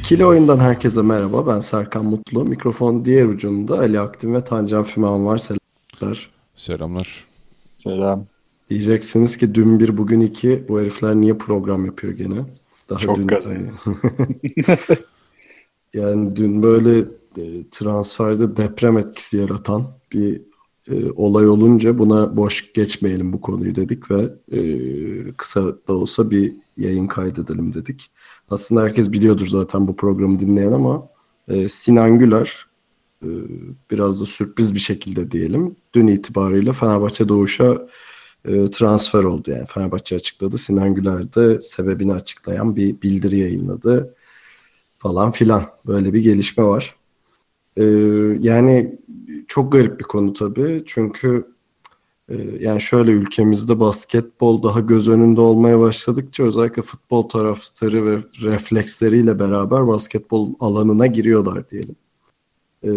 İkili oyundan herkese merhaba. Ben Serkan Mutlu. Mikrofon diğer ucunda Ali Aktin ve Tancan Füman var. Selamlar. Selamlar. Selam. Diyeceksiniz ki dün bir bugün iki bu herifler niye program yapıyor gene? Daha Çok dün, yani dün böyle e, transferde deprem etkisi yaratan bir e, olay olunca buna boş geçmeyelim bu konuyu dedik ve e, kısa da olsa bir yayın kaydedelim dedik. Aslında herkes biliyordur zaten bu programı dinleyen ama e, Sinan Güler e, biraz da sürpriz bir şekilde diyelim dün itibariyle Fenerbahçe Doğuş'a e, transfer oldu. Yani Fenerbahçe açıkladı. Sinan Güler de sebebini açıklayan bir bildiri yayınladı falan filan. Böyle bir gelişme var. Ee, yani çok garip bir konu tabii. Çünkü e, yani şöyle ülkemizde basketbol daha göz önünde olmaya başladıkça özellikle futbol taraftarı ve refleksleriyle beraber basketbol alanına giriyorlar diyelim. Ee,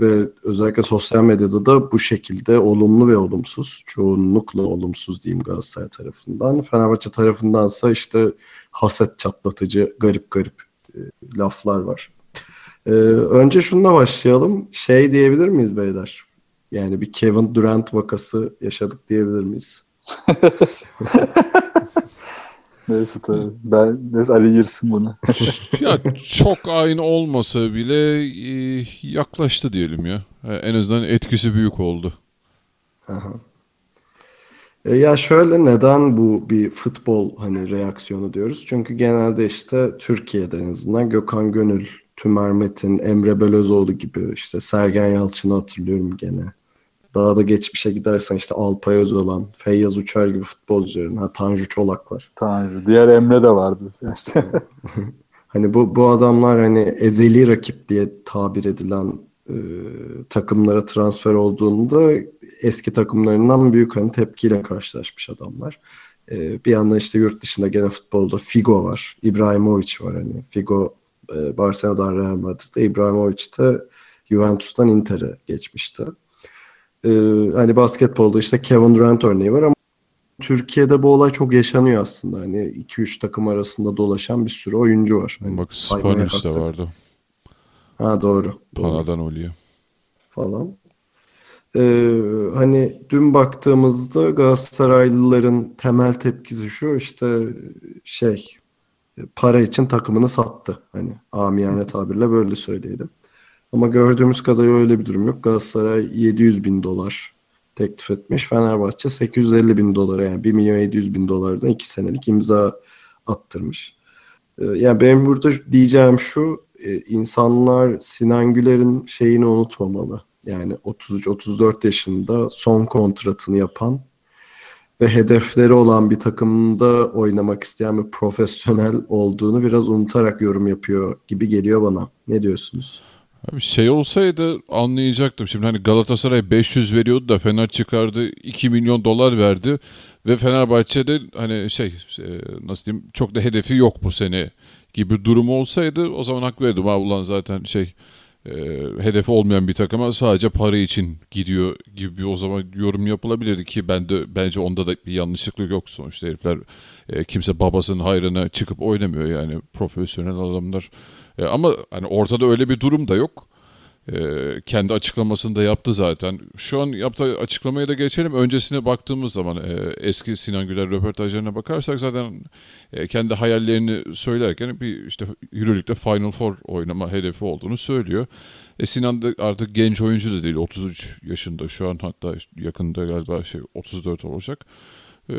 ve özellikle sosyal medyada da bu şekilde olumlu ve olumsuz, çoğunlukla olumsuz diyeyim Galatasaray tarafından. Fenerbahçe tarafındansa işte haset çatlatıcı garip garip e, laflar var. Ee, önce şununla başlayalım. Şey diyebilir miyiz beyler? Yani bir Kevin Durant vakası yaşadık diyebilir miyiz? Neyse tabii. Ben neyse Ali girsin buna. ya çok aynı olmasa bile e, yaklaştı diyelim ya. E, En azından etkisi büyük oldu. Aha. E, Ya şöyle neden bu bir futbol hani reaksiyonu diyoruz? Çünkü genelde işte Türkiye'de en azından Gökhan Gönül, Tümer Metin, Emre Belözoğlu gibi işte Sergen Yalçın'ı hatırlıyorum gene. Daha da geçmişe gidersen işte Alpay Özalan, Feyyaz Uçar gibi futbolcuların, ha Tanju Çolak var. Tanju. Diğer Emre de vardı. mesela işte. Hani bu bu adamlar hani ezeli rakip diye tabir edilen e, takımlara transfer olduğunda eski takımlarından büyük hani tepkiyle karşılaşmış adamlar. E, bir yandan işte yurt dışında gene futbolda Figo var, İbrahimovic var hani Figo e, Barcelona'dan Real Madrid'de, İbrahimovic de Juventus'tan Inter'e geçmişti. E, hani basketbolda işte Kevin Durant örneği var ama Türkiye'de bu olay çok yaşanıyor aslında. Hani 2-3 takım arasında dolaşan bir sürü oyuncu var. Hani Bak Spanius da vardı. Ha doğru. Panadan oluyor. falan. Ee, hani dün baktığımızda Galatasaraylıların temel tepkisi şu işte şey para için takımını sattı. Hani amiyane tabirle böyle söyleyelim. Ama gördüğümüz kadarıyla öyle bir durum yok. Galatasaray 700 bin dolar teklif etmiş. Fenerbahçe 850 bin dolara yani 1 milyon 700 bin dolardan 2 senelik imza attırmış. Ee, Yani benim burada diyeceğim şu, e, insanlar Sinan Güler'in şeyini unutmamalı. Yani 33-34 yaşında son kontratını yapan ve hedefleri olan bir takımda oynamak isteyen bir profesyonel olduğunu biraz unutarak yorum yapıyor gibi geliyor bana. Ne diyorsunuz? Abi şey olsaydı anlayacaktım. Şimdi hani Galatasaray 500 veriyordu da Fener çıkardı 2 milyon dolar verdi ve Fenerbahçe'de hani şey e, nasıl diyeyim çok da hedefi yok bu sene gibi durum olsaydı o zaman hak verdim. Ha ulan zaten şey e, hedefi olmayan bir takıma sadece para için gidiyor gibi o zaman yorum yapılabilirdi ki ben de bence onda da bir yanlışlıklık yok sonuçta herifler e, kimse babasının hayrına çıkıp oynamıyor yani profesyonel adamlar. E, ama hani ortada öyle bir durum da yok. E, kendi açıklamasını da yaptı zaten. Şu an yaptığı açıklamaya da geçelim. Öncesine baktığımız zaman e, eski Sinan Güler röportajlarına bakarsak zaten e, kendi hayallerini söylerken bir işte Euroleague'de Final Four oynama hedefi olduğunu söylüyor. E, Sinan da artık genç oyuncu da değil. 33 yaşında şu an hatta yakında galiba şey 34 olacak. E,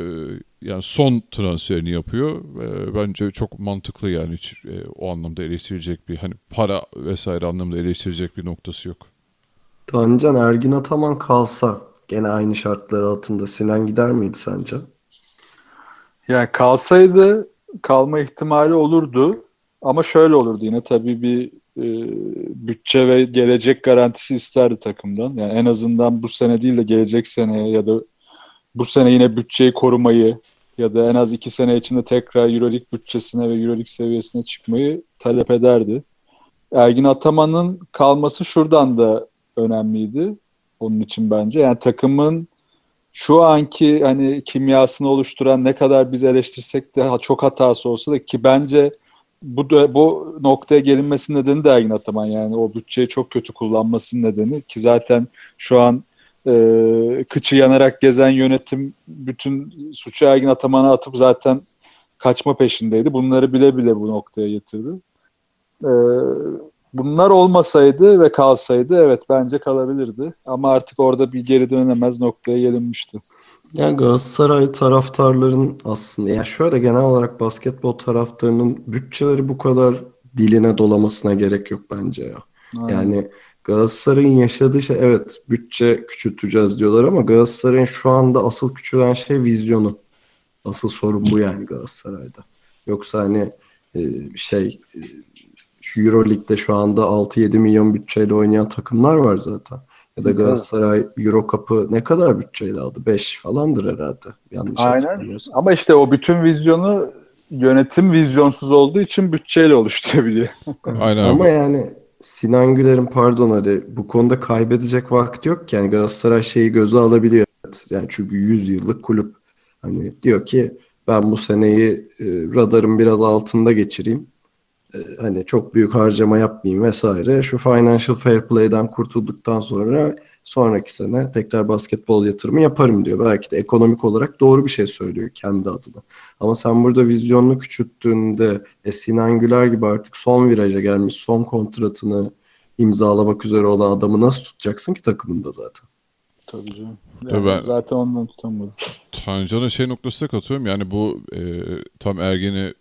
yani son transferini yapıyor. E, bence çok mantıklı yani hiç e, o anlamda eleştirecek bir hani para vesaire anlamda eleştirecek bir noktası yok. Tancan Ergin Ataman kalsa gene aynı şartlar altında Sinan gider miydi sence? Yani kalsaydı kalma ihtimali olurdu. Ama şöyle olurdu yine tabii bir e, bütçe ve gelecek garantisi isterdi takımdan. Yani en azından bu sene değil de gelecek sene ya da bu sene yine bütçeyi korumayı ya da en az iki sene içinde tekrar Euroleague bütçesine ve Euroleague seviyesine çıkmayı talep ederdi. Ergin Ataman'ın kalması şuradan da önemliydi onun için bence. Yani takımın şu anki hani kimyasını oluşturan ne kadar biz eleştirsek de çok hatası olsa da ki bence bu bu noktaya gelinmesinin nedeni de Ergin Ataman yani o bütçeyi çok kötü kullanmasının nedeni ki zaten şu an e, kıçı yanarak gezen yönetim bütün suçu Ergin Ataman'a atıp zaten kaçma peşindeydi. Bunları bile bile bu noktaya getirdi. E, bunlar olmasaydı ve kalsaydı evet bence kalabilirdi. Ama artık orada bir geri dönemez noktaya gelinmişti. Yani Galatasaray taraftarların aslında ya şöyle genel olarak basketbol taraftarının bütçeleri bu kadar diline dolamasına gerek yok bence ya. Aynen. Yani Galatasaray'ın yaşadığı şey evet bütçe küçülteceğiz diyorlar ama Galatasaray'ın şu anda asıl küçülen şey vizyonu. Asıl sorun bu yani Galatasaray'da. Yoksa hani e, şey e, Euro Lig'de şu anda 6-7 milyon bütçeyle oynayan takımlar var zaten. Ya da Galatasaray Euro Cup'ı ne kadar bütçeyle aldı? 5 falandır herhalde. Yanlış Aynen. Ama işte o bütün vizyonu yönetim vizyonsuz olduğu için bütçeyle oluşturabiliyor. Aynen. Ama yani Sinan Güler'in pardon hadi bu konuda kaybedecek vakti yok ki. Yani Galatasaray şeyi göze alabiliyor. Yani çünkü 100 yıllık kulüp. Hani diyor ki ben bu seneyi e, radarın biraz altında geçireyim. E, hani çok büyük harcama yapmayayım vesaire. Şu financial fair play'den kurtulduktan sonra sonraki sene tekrar basketbol yatırımı yaparım diyor. Belki de ekonomik olarak doğru bir şey söylüyor kendi adına. Ama sen burada vizyonunu küçülttüğünde e, Sinan Güler gibi artık son viraja gelmiş son kontratını imzalamak üzere olan adamı nasıl tutacaksın ki takımında zaten? Tabii canım. Yani ben, zaten ondan tutamadım. Tancan'a şey noktasına katıyorum. Yani bu e, tam Ergen'i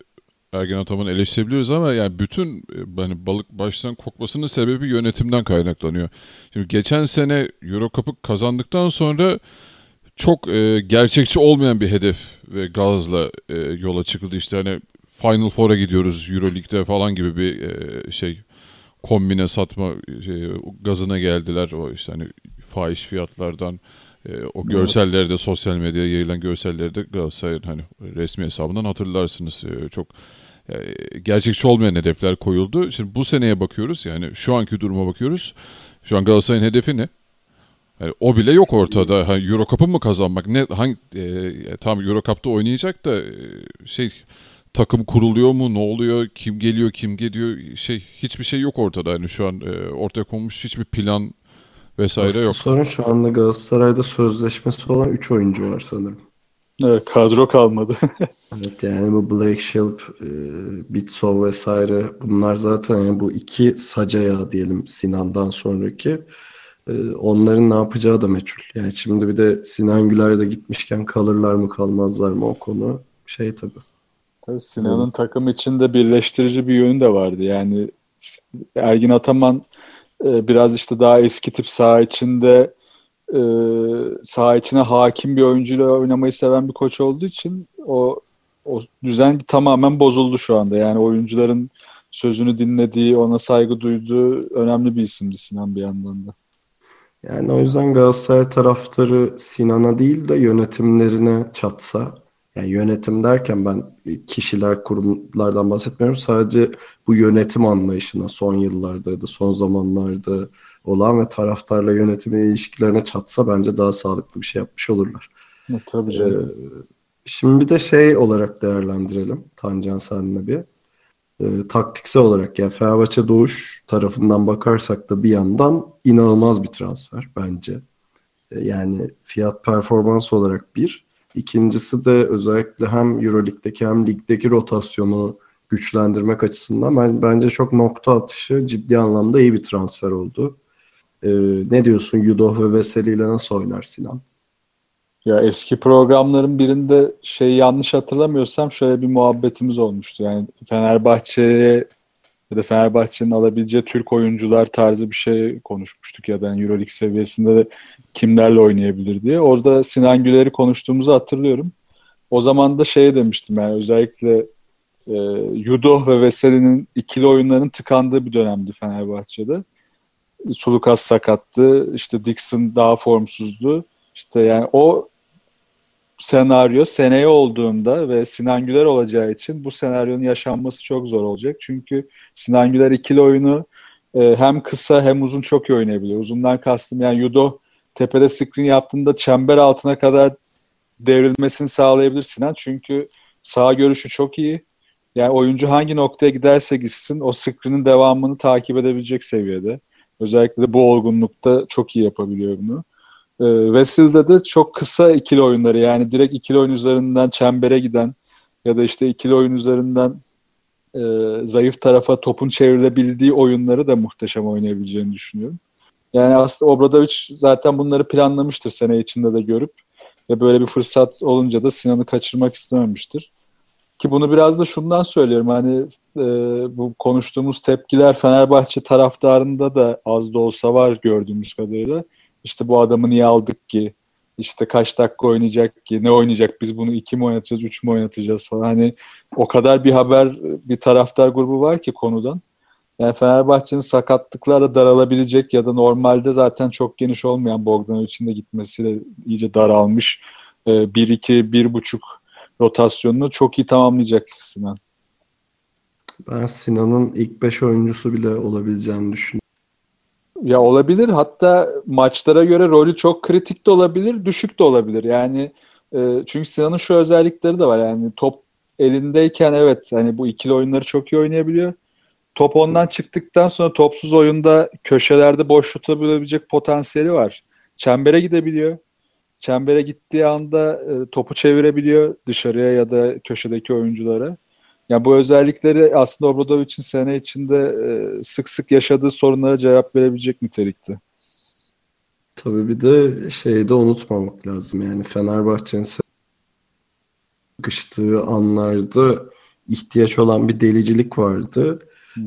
Ergen Ataman eleştirebiliyoruz ama yani bütün hani balık baştan kokmasının sebebi yönetimden kaynaklanıyor. Şimdi geçen sene Euro Cup'ı kazandıktan sonra çok e, gerçekçi olmayan bir hedef ve gazla e, yola çıkıldı. İşte hani Final Four'a gidiyoruz Euro League'de falan gibi bir e, şey kombine satma şey, gazına geldiler. O işte hani fahiş fiyatlardan e, o görselleri de sosyal medyaya yayılan görselleri de Galatasaray'ın hani resmi hesabından hatırlarsınız. E, çok e, gerçekçi olmayan hedefler koyuldu. Şimdi bu seneye bakıyoruz yani şu anki duruma bakıyoruz. Şu an Galatasaray'ın hedefi ne? Yani o bile yok ortada. Hani Euro Cup'ı mı kazanmak? Ne hangi e, tam Euro Cup'ta oynayacak da e, şey takım kuruluyor mu? Ne oluyor? Kim geliyor? Kim gidiyor? Şey hiçbir şey yok ortada. Yani şu an e, ortaya konmuş hiçbir plan vesaire Aslında yok. Sorun şu anda Galatasaray'da sözleşmesi olan 3 oyuncu var sanırım. Evet, kadro kalmadı. evet yani bu Blake Shelp, e, Bitsov vesaire bunlar zaten yani bu iki sacaya diyelim Sinan'dan sonraki e, onların ne yapacağı da meçhul. Yani şimdi bir de Sinan Güler de gitmişken kalırlar mı kalmazlar mı o konu şey tabii. Tabii Sinan'ın takım içinde birleştirici bir yönü de vardı. Yani Ergin Ataman e, biraz işte daha eski tip saha içinde e, saha içine hakim bir oyuncuyla oynamayı seven bir koç olduğu için o o düzen tamamen bozuldu şu anda. Yani oyuncuların sözünü dinlediği, ona saygı duyduğu önemli bir isimdi Sinan bir yandan da. Yani o yüzden Galatasaray taraftarı Sinan'a değil de yönetimlerine çatsa yani yönetim derken ben kişiler, kurumlardan bahsetmiyorum. Sadece bu yönetim anlayışına son yıllarda ya da son zamanlarda olan ve taraftarla yönetimin ilişkilerine çatsa bence daha sağlıklı bir şey yapmış olurlar. Evet, tabii canım. Ee, şimdi bir de şey olarak değerlendirelim Tancan senle bir. Ee, taktiksel olarak yani Fenerbahçe Doğuş tarafından bakarsak da bir yandan inanılmaz bir transfer bence. Ee, yani fiyat performans olarak bir. İkincisi de özellikle hem Euroleague'deki hem ligdeki rotasyonu güçlendirmek açısından ben bence çok nokta atışı ciddi anlamda iyi bir transfer oldu. Ee, ne diyorsun Yudoh ve Veseli ile nasıl oynar Sinan? Ya eski programların birinde şey yanlış hatırlamıyorsam şöyle bir muhabbetimiz olmuştu. Yani Fenerbahçe'ye ya da Fenerbahçe'nin alabileceği Türk oyuncular tarzı bir şey konuşmuştuk ya da yani Euroleague seviyesinde de kimlerle oynayabilir diye. Orada Sinan Güler'i konuştuğumuzu hatırlıyorum. O zaman da şey demiştim yani özellikle e, Yudo ve Veseli'nin ikili oyunlarının tıkandığı bir dönemdi Fenerbahçe'de. Sulukas sakattı. İşte Dixon daha formsuzdu. İşte yani o senaryo seneye olduğunda ve Sinan Güler olacağı için bu senaryonun yaşanması çok zor olacak. Çünkü Sinan Güler ikili oyunu e, hem kısa hem uzun çok iyi oynayabiliyor. Uzundan kastım yani Yudo tepede screen yaptığında çember altına kadar devrilmesini sağlayabilir Sinan. Çünkü sağ görüşü çok iyi. Yani oyuncu hangi noktaya giderse gitsin o screen'in devamını takip edebilecek seviyede. Özellikle de bu olgunlukta çok iyi yapabiliyor bunu. E, Vessel'de de çok kısa ikili oyunları yani direkt ikili oyun üzerinden çembere giden ya da işte ikili oyun üzerinden e, zayıf tarafa topun çevrilebildiği oyunları da muhteşem oynayabileceğini düşünüyorum. Yani aslında Obradovic zaten bunları planlamıştır sene içinde de görüp ve böyle bir fırsat olunca da Sinan'ı kaçırmak istememiştir. Ki bunu biraz da şundan söylüyorum hani e, bu konuştuğumuz tepkiler Fenerbahçe taraftarında da az da olsa var gördüğümüz kadarıyla. İşte bu adamı niye aldık ki? İşte kaç dakika oynayacak ki? Ne oynayacak? Biz bunu iki mi oynatacağız, üç mü oynatacağız falan. Hani o kadar bir haber, bir taraftar grubu var ki konudan. Yani Fenerbahçe'nin sakatlıklarla daralabilecek ya da normalde zaten çok geniş olmayan Bogdanovic'in de gitmesiyle iyice daralmış. 1-2-1.5 rotasyonunu çok iyi tamamlayacak Sinan. Ben Sinan'ın ilk 5 oyuncusu bile olabileceğini düşünüyorum. Ya olabilir. Hatta maçlara göre rolü çok kritik de olabilir, düşük de olabilir. Yani e, çünkü Sinan'ın şu özellikleri de var. Yani top elindeyken evet hani bu ikili oyunları çok iyi oynayabiliyor. Top ondan çıktıktan sonra topsuz oyunda köşelerde boş tutabilecek potansiyeli var. Çembere gidebiliyor. Çembere gittiği anda e, topu çevirebiliyor dışarıya ya da köşedeki oyunculara. Yani bu özellikleri aslında Obradovic'in sene içinde e, sık sık yaşadığı sorunlara cevap verebilecek nitelikte. Tabii bir de şeyi de unutmamak lazım. Yani Fenerbahçe'nin sıkıştığı anlarda ihtiyaç olan bir delicilik vardı.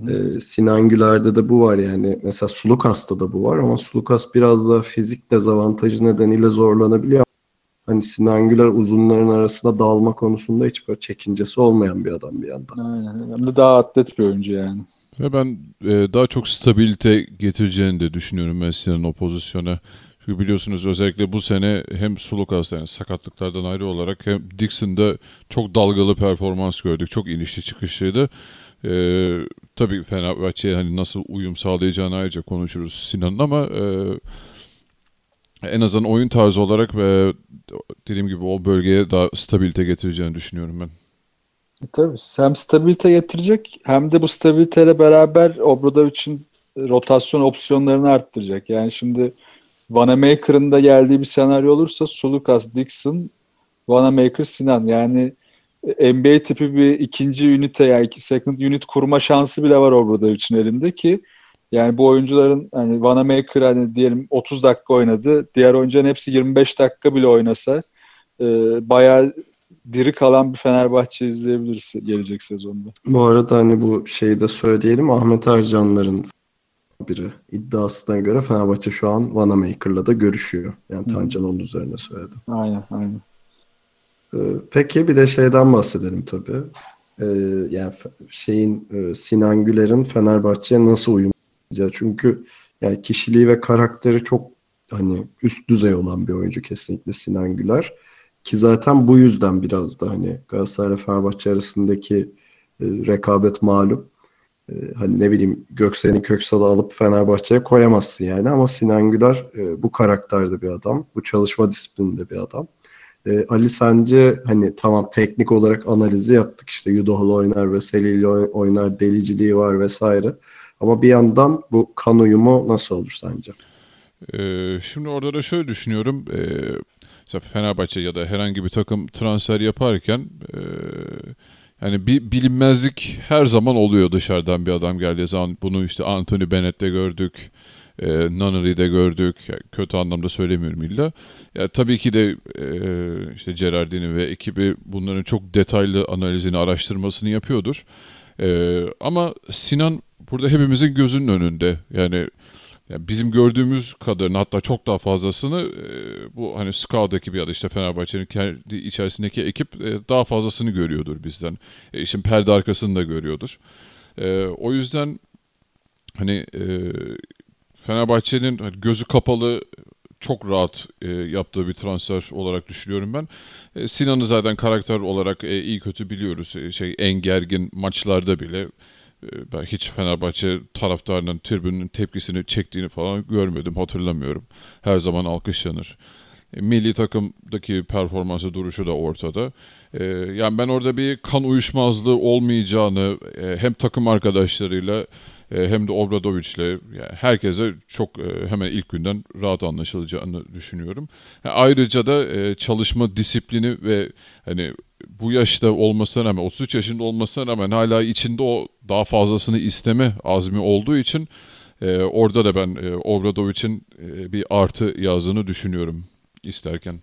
Ee, Sinan Güler'de de bu var yani. Mesela Sulukas'ta da bu var ama Sulukas biraz daha fizik dezavantajı nedeniyle zorlanabiliyor. Hani Sinan Güler uzunların arasında dalma konusunda hiç böyle çekincesi olmayan bir adam bir yandan. Aynen. Hem de daha atlet bir oyuncu yani. Ve ben e, daha çok stabilite getireceğini de düşünüyorum Messi'nin o pozisyona. Çünkü biliyorsunuz özellikle bu sene hem Sulukas yani sakatlıklardan ayrı olarak hem Dixon'da çok dalgalı performans gördük. Çok inişli çıkışlıydı. Ee, tabii Fenerbahçe'ye hani nasıl uyum sağlayacağını ayrıca konuşuruz Sinan'ın ama e, en azından oyun tarzı olarak ve dediğim gibi o bölgeye daha stabilite getireceğini düşünüyorum ben. E, tabii hem stabilite getirecek hem de bu stabiliteyle beraber Obradovic'in rotasyon opsiyonlarını arttıracak. Yani şimdi Vanamaker'ın da geldiği bir senaryo olursa Sulukas, Dixon, Vanamaker, Sinan. Yani NBA tipi bir ikinci ünite yani second unit kurma şansı bile var Obradovic'in elinde ki yani bu oyuncuların hani Vanamaker hani diyelim 30 dakika oynadı. Diğer oyuncuların hepsi 25 dakika bile oynasa e, bayağı diri kalan bir Fenerbahçe izleyebiliriz gelecek sezonda. Bu arada hani bu şeyi de söyleyelim Ahmet Ercanlar'ın biri iddiasına göre Fenerbahçe şu an Vanamaker'la da görüşüyor. Yani Tancan onun üzerine söyledi. Aynen aynen. Ee, peki bir de şeyden bahsedelim tabii. Ee, yani şeyin e, Sinan Güler'in Fenerbahçe'ye nasıl uyum çünkü yani kişiliği ve karakteri çok hani üst düzey olan bir oyuncu kesinlikle Sinan Güler. Ki zaten bu yüzden biraz da hani Galatasaray Fenerbahçe arasındaki e, rekabet malum. E, hani ne bileyim Göksel'i Köksal'ı alıp Fenerbahçe'ye koyamazsın yani ama Sinan Güler e, bu karakterde bir adam. Bu çalışma disiplininde bir adam. E, Ali sence hani tamam teknik olarak analizi yaptık işte Yudoh'la oynar ve Selil oynar deliciliği var vesaire. Ama bir yandan bu kan uyumu nasıl olur sence? Ee, şimdi orada da şöyle düşünüyorum. Ee, Fenerbahçe ya da herhangi bir takım transfer yaparken e, yani bir bilinmezlik her zaman oluyor dışarıdan bir adam geldiği zaman. Bunu işte Anthony Bennett'te gördük. E, Nunnery'de gördük. Yani kötü anlamda söylemiyorum illa. Yani tabii ki de e, işte Gerardini ve ekibi bunların çok detaylı analizini, araştırmasını yapıyordur. E, ama Sinan burada hepimizin gözünün önünde. Yani yani bizim gördüğümüz kadarını hatta çok daha fazlasını e, bu hani scout ekibi ya da işte Fenerbahçe'nin kendi içerisindeki ekip e, daha fazlasını görüyordur bizden. E, işin perde arkasını da görüyordur. E, o yüzden hani e, Fenerbahçe'nin hani gözü kapalı çok rahat e, yaptığı bir transfer olarak düşünüyorum ben. E, Sinan'ı zaten karakter olarak e, iyi kötü biliyoruz. E, şey en gergin maçlarda bile ben hiç Fenerbahçe taraftarının tribünün tepkisini çektiğini falan görmedim, hatırlamıyorum. Her zaman alkışlanır. E, milli takımdaki performansı duruşu da ortada. E, yani ben orada bir kan uyuşmazlığı olmayacağını e, hem takım arkadaşlarıyla hem de Obradovic'le yani herkese çok e, hemen ilk günden rahat anlaşılacağını düşünüyorum. Ayrıca da e, çalışma disiplini ve hani bu yaşta olmasına rağmen 33 yaşında olmasına rağmen hala içinde o daha fazlasını isteme azmi olduğu için orada da ben Obradovic'in bir artı yazdığını düşünüyorum isterken.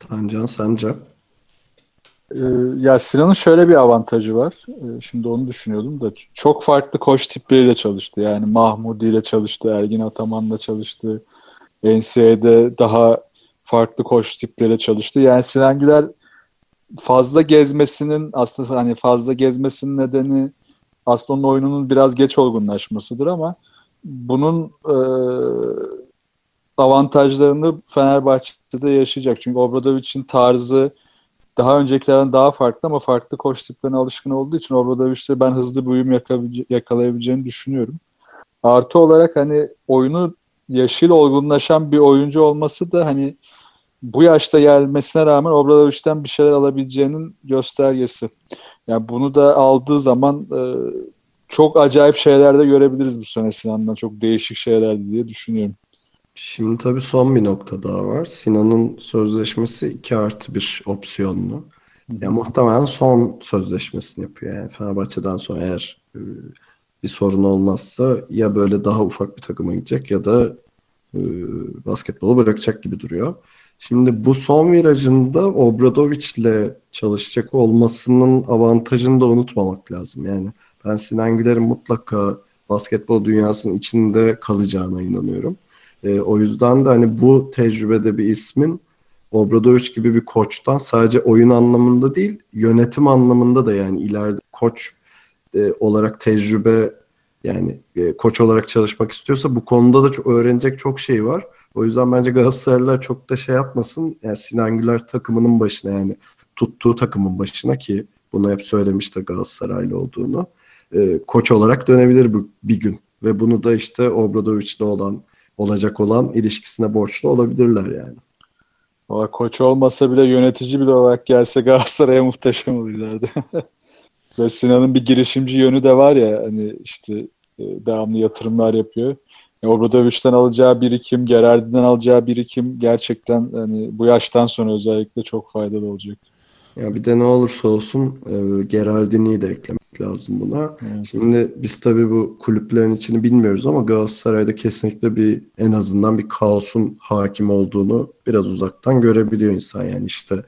Tancan sence? Ee, ya Sinan'ın şöyle bir avantajı var. Ee, şimdi onu düşünüyordum da çok farklı koç tipleriyle çalıştı. Yani Mahmudi ile çalıştı, Ergin Ataman'la çalıştı. NCAA'de daha farklı koç tipleriyle çalıştı. Yani Sinan Güler fazla gezmesinin aslında hani fazla gezmesinin nedeni aslında onun oyununun biraz geç olgunlaşmasıdır ama bunun e, avantajlarını Fenerbahçe'de yaşayacak. Çünkü Obradovic'in tarzı daha öncekilerden daha farklı ama farklı koç tiplerine alışkın olduğu için Obradoviç'te ben hızlı bir uyum yakalayabileceğini düşünüyorum. Artı olarak hani oyunu yaşıyla olgunlaşan bir oyuncu olması da hani bu yaşta gelmesine rağmen Obradoviç'ten bir şeyler alabileceğinin göstergesi. Yani bunu da aldığı zaman e, çok acayip şeyler de görebiliriz bu sene Sinan'dan. Çok değişik şeyler diye düşünüyorum. Şimdi tabii son bir nokta daha var. Sinan'ın sözleşmesi 2 artı 1 opsiyonlu. Ya muhtemelen son sözleşmesini yapıyor. Yani Fenerbahçe'den sonra eğer e, bir sorun olmazsa ya böyle daha ufak bir takıma gidecek ya da e, basketbolu bırakacak gibi duruyor. Şimdi bu son virajında Obradoviç'le çalışacak olmasının avantajını da unutmamak lazım. Yani ben Sinan Güler'in mutlaka basketbol dünyasının içinde kalacağına inanıyorum. E, o yüzden de hani bu tecrübede bir ismin Obradoviç gibi bir koçtan sadece oyun anlamında değil yönetim anlamında da yani ileride koç e, olarak tecrübe yani e, koç olarak çalışmak istiyorsa bu konuda da çok, öğrenecek çok şey var. O yüzden bence Galatasaraylılar çok da şey yapmasın. Yani Sinan Güler takımının başına yani tuttuğu takımın başına ki bunu hep söylemiştir Galatasaraylı olduğunu. E, koç olarak dönebilir bu, bir gün. Ve bunu da işte Obradoviç'le olan olacak olan ilişkisine borçlu olabilirler yani. Valla koç olmasa bile yönetici bile olarak gelse Galatasaray'a muhteşem olurlardı. Ve Sinan'ın bir girişimci yönü de var ya hani işte e, devamlı yatırımlar yapıyor. E, Obradovic'den alacağı birikim, Gerardi'den alacağı birikim gerçekten hani bu yaştan sonra özellikle çok faydalı olacak. Ya bir de ne olursa olsun e, Gerardini'yi de eklemek lazım buna. Evet. Şimdi biz tabii bu kulüplerin içini bilmiyoruz ama Galatasaray'da kesinlikle bir en azından bir kaosun hakim olduğunu biraz uzaktan görebiliyor insan. Yani işte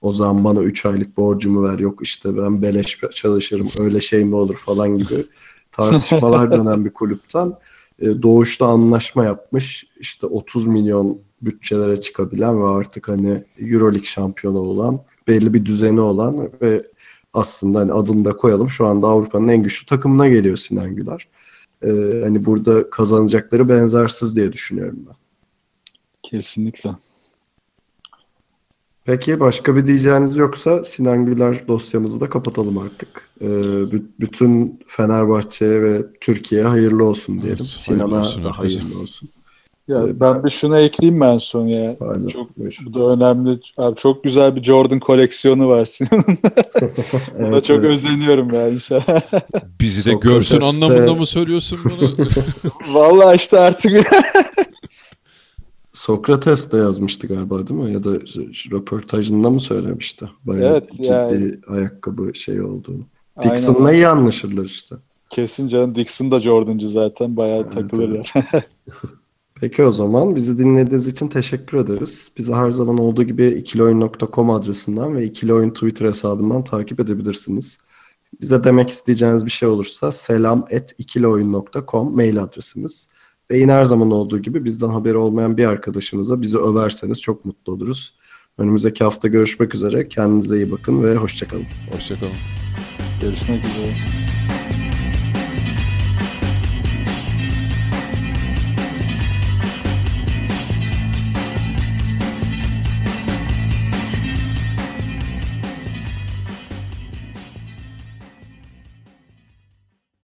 o zaman bana 3 aylık borcumu ver yok işte ben beleş çalışırım öyle şey mi olur falan gibi tartışmalar dönen bir kulüpten Doğuş'ta anlaşma yapmış işte 30 milyon bütçelere çıkabilen ve artık hani Euroleague şampiyonu olan belli bir düzeni olan ve aslında hani adını da koyalım şu anda Avrupa'nın en güçlü takımına geliyor Sinan Güler. Ee, hani burada kazanacakları benzersiz diye düşünüyorum ben. Kesinlikle. Peki başka bir diyeceğiniz yoksa Sinan Güler dosyamızı da kapatalım artık. Ee, bütün Fenerbahçe'ye ve Türkiye'ye hayırlı olsun diyelim. Sinan'a da hayırlı olsun. Ya ee, ben bir şuna ekleyeyim ben son ya. Pardon, çok bu da önemli. Abi çok güzel bir Jordan koleksiyonu var Sinan'ın. Buna evet, çok evet. özeniyorum ya inşallah. Bizi de Sokrates'te... görsün anlamında mı söylüyorsun bunu? Vallahi işte artık Sokrates de yazmıştı galiba değil mi? Ya da röportajında mı söylemişti? Bayağı evet, ciddi yani... ayakkabı şey olduğunu. Dixon'la iyi anlaşırlar işte. Kesin canım. Dixon da Jordan'cı zaten. Bayağı evet, takılırlar. Evet. Peki o zaman bizi dinlediğiniz için teşekkür ederiz. Bizi her zaman olduğu gibi ikilioyun.com adresinden ve ikilioyun Twitter hesabından takip edebilirsiniz. Bize demek isteyeceğiniz bir şey olursa selam mail adresimiz. Ve yine her zaman olduğu gibi bizden haberi olmayan bir arkadaşınıza bizi överseniz çok mutlu oluruz. Önümüzdeki hafta görüşmek üzere. Kendinize iyi bakın ve hoşçakalın. Hoşçakalın. Görüşmek üzere.